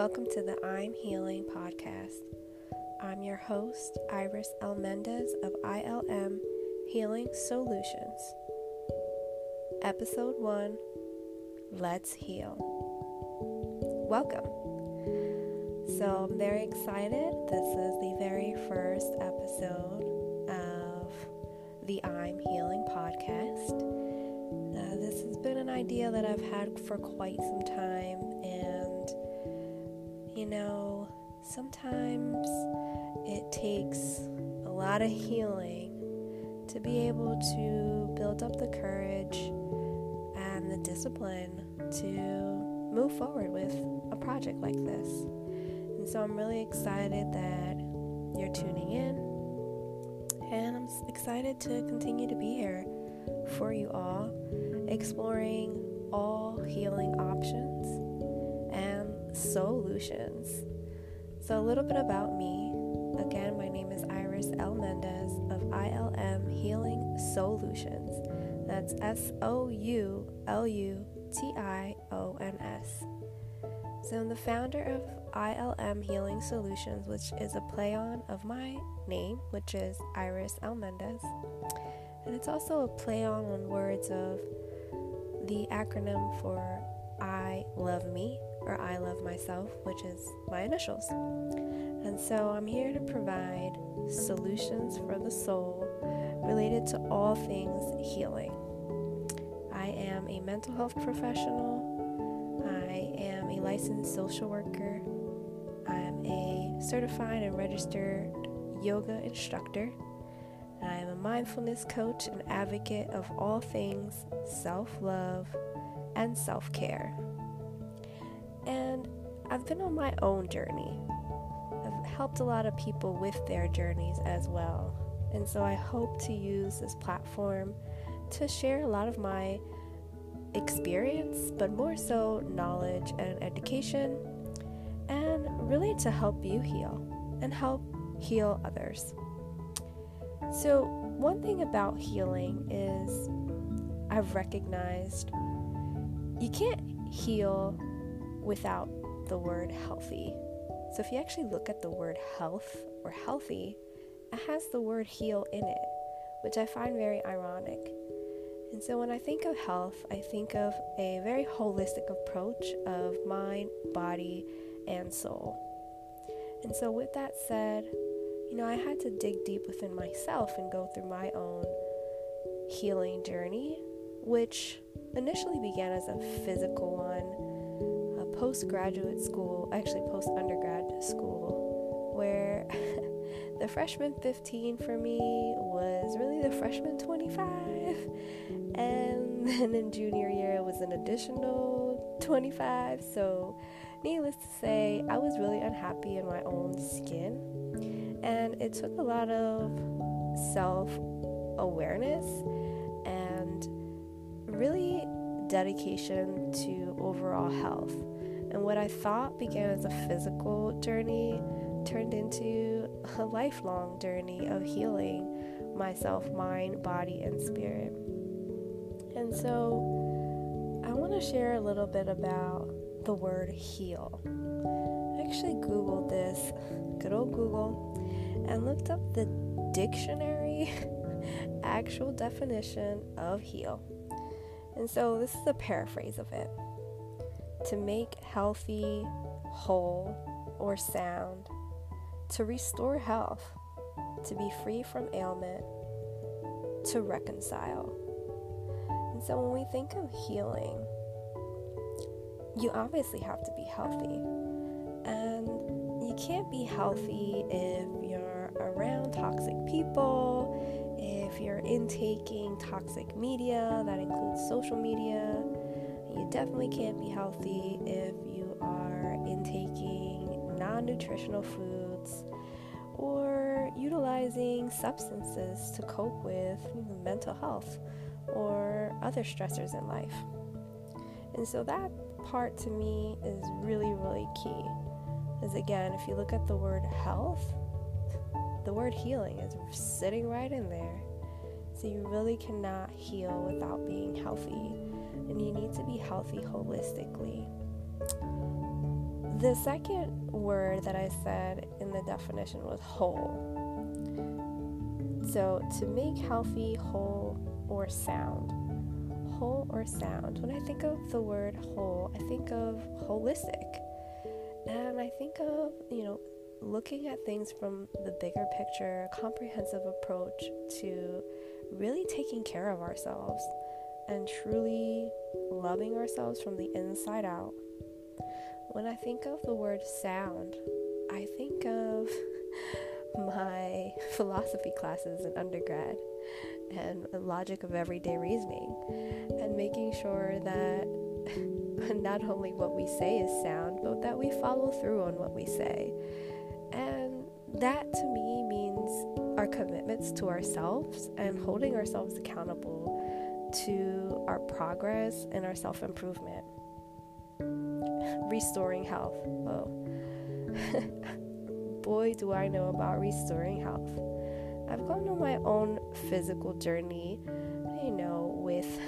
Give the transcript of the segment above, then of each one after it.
Welcome to the I'm Healing podcast. I'm your host, Iris L. Mendez of ILM Healing Soulutions. Episode 1 Let's Heal. Welcome. So, I'm very excited. This is the very first episode of the I'm Healing podcast. Uh, this has been an idea that I've had for quite some time, you know, sometimes it takes a lot of healing to be able to build up the courage and the discipline to move forward with a project like this. And so I'm really excited that you're tuning in, and I'm excited to continue to be here for you all, exploring all solutions. So, a little bit about me. Again, my name is Iris L. Mendez of ILM Healing Soulutions. That's S O U L U T I O N S. So, I'm the founder of ILM Healing Soulutions, which is a play on of my name, which is Iris L. Mendez. And it's also a play on on words of the acronym for I Love Me or I Love Myself, which is my initials. And so I'm here to provide solutions for the soul related to all things healing. I am a mental health professional. I am a licensed social worker. I'm a certified and registered yoga instructor. I am a mindfulness coach and advocate of all things self love and self care. I've been on my own journey. I've helped a lot of people with their journeys as well. And so I hope to use this platform to share a lot of my experience, but more so knowledge and education, and really to help you heal and help heal others. So, one thing about healing is I've recognized you can't heal without the word healthy. So, if you actually look at the word health or healthy, it has the word heal in it, which I find very ironic. And so, when I think of health, I think of a very holistic approach of mind, body, and soul. And so, with that said, you know, I had to dig deep within myself and go through my own healing journey, which initially began as a physical one, postgraduate school, actually post undergrad school, where the freshman 15 for me was really the freshman 25. And then in junior year, it was an additional 25. So, needless to say, I was really unhappy in my own skin and it took a lot of self awareness and really dedication to overall health. And what I thought began as a physical journey turned into a lifelong journey of healing myself, mind, body, and spirit. And so I want to share a little bit about the word heal. I actually Googled this, good old Google, and looked up the dictionary actual definition of heal. And so this is a paraphrase of it to make healthy, whole, or sound, to restore health, to be free from ailment, to reconcile. And so when we think of healing, you obviously have to be healthy. And you can't be healthy if you're around toxic people, if you're intaking toxic media, that includes social media. Definitely can't be healthy if you are intaking non nutritional foods or utilizing substances to cope with mental health or other stressors in life. And so that part to me is really, really key. Is again, if you look at the word health, the word healing is sitting right in there. So you really cannot heal without being healthy, and you need to be healthy holistically. The second word that I said in the definition was whole. So, to make healthy, whole, or sound. Whole or sound. When I think of the word whole, I think of holistic. And I think of, you know, looking at things from the bigger picture, comprehensive approach to really taking care of ourselves and truly loving ourselves from the inside out. When I think of the word sound, I think of my philosophy classes in undergrad and the logic of everyday reasoning and making sure that not only what we say is sound, but that we follow through on what we say. And that to me our commitments to ourselves and holding ourselves accountable to our progress and our self improvement. Restoring health. Oh. Boy, do I know about restoring health. I've gone on my own physical journey, you know, with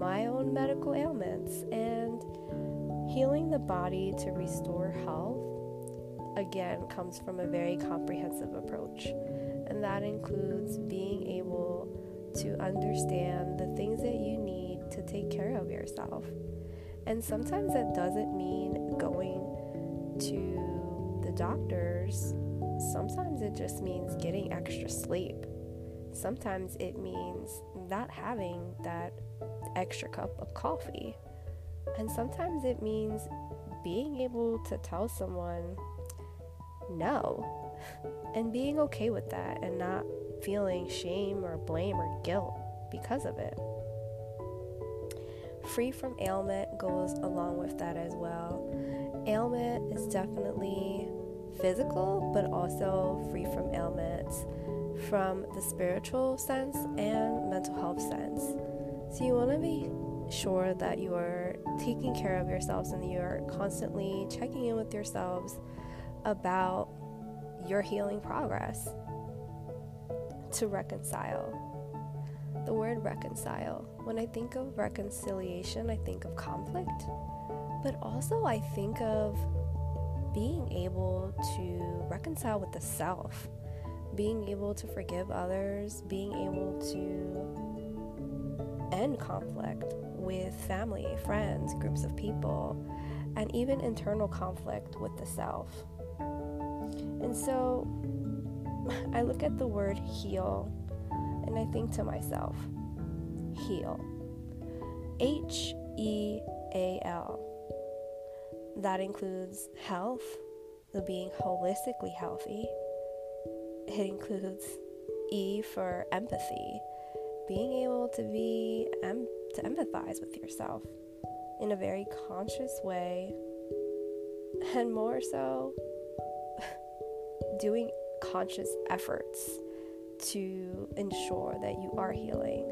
my own medical ailments and healing the body to restore health again comes from a very comprehensive approach and that includes being able to understand the things that you need to take care of yourself and sometimes that doesn't mean going to the doctors Sometimes it just means getting extra sleep. Sometimes it means not having that extra cup of coffee. And sometimes it means being able to tell someone no and being okay with that and not feeling shame or blame or guilt because of it. Free from ailment goes along with that as well. Ailment is definitely physical, but also free from ailments from the spiritual sense and mental health sense. So you want to be sure that you are taking care of yourselves and you are constantly checking in with yourselves about your healing progress to reconcile. The word reconcile. When I think of reconciliation, I think of conflict, but also I think of being able to reconcile with the self, being able to forgive others, being able to end conflict with family, friends, groups of people, and even internal conflict with the self. And so I look at the word heal and I think to myself, heal. H E A L that includes health, the being holistically healthy. It includes E for empathy, being able to be em- to empathize with yourself in a very conscious way, and more so, doing conscious efforts to ensure that you are healing.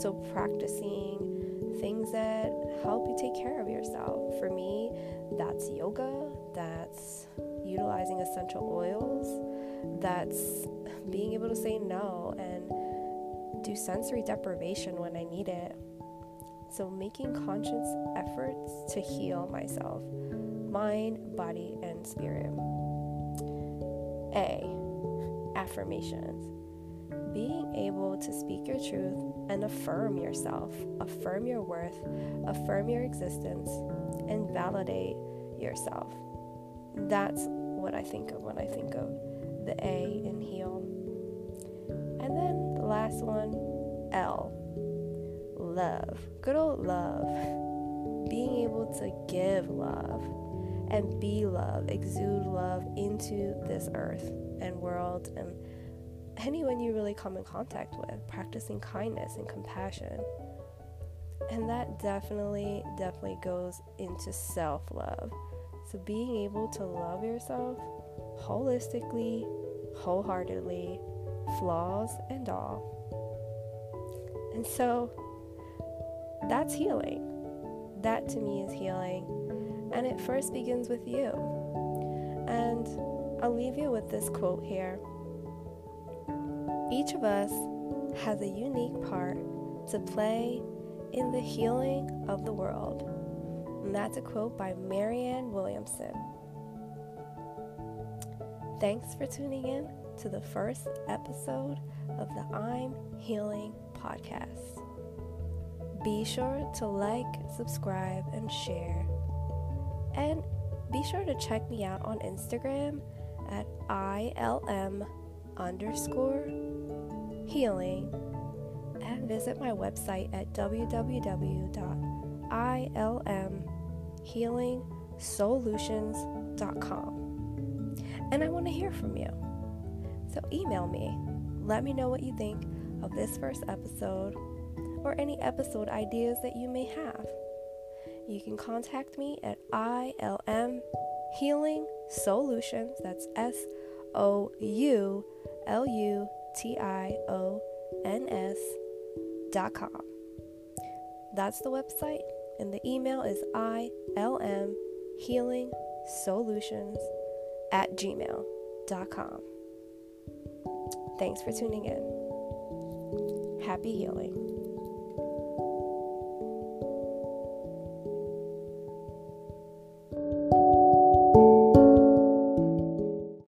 So, practicing things that help you take care of yourself. For me, that's yoga, that's utilizing essential oils, that's being able to say no and do sensory deprivation when I need it. So, making conscious efforts to heal myself, mind, body, and spirit. A. Affirmations. Being able to speak your truth and affirm yourself, affirm your worth, affirm your existence, and validate yourself. That's what I think of when I think of the A in heal. And then the last one, L. Love. Good old love. Being able to give love and be love, exude love into this earth and world and anyone you really come in contact with, practicing kindness and compassion. And that definitely, definitely goes into self love. So, being able to love yourself holistically, wholeheartedly, flaws and all. And so, that's healing. That to me is healing. And it first begins with you. And I'll leave you with this quote here each of us has a unique part to play in the healing of the world. And that's a quote by Marianne Williamson. Thanks for tuning in to the first episode of the I'm Healing podcast. Be sure to like, subscribe, and share. And be sure to check me out on Instagram at ILM underscore healing and visit my website at www.ilmhealingsoulutions.com. And I want to hear from you. So email me. Let me know what you think of this first episode or any episode ideas that you may have. You can contact me at ILM Healing Soulutions. That's S O U L U T I O N S dot com. That's the website, and the email is ILM Healing Soulutions at gmail dot com. Thanks for tuning in. Happy healing.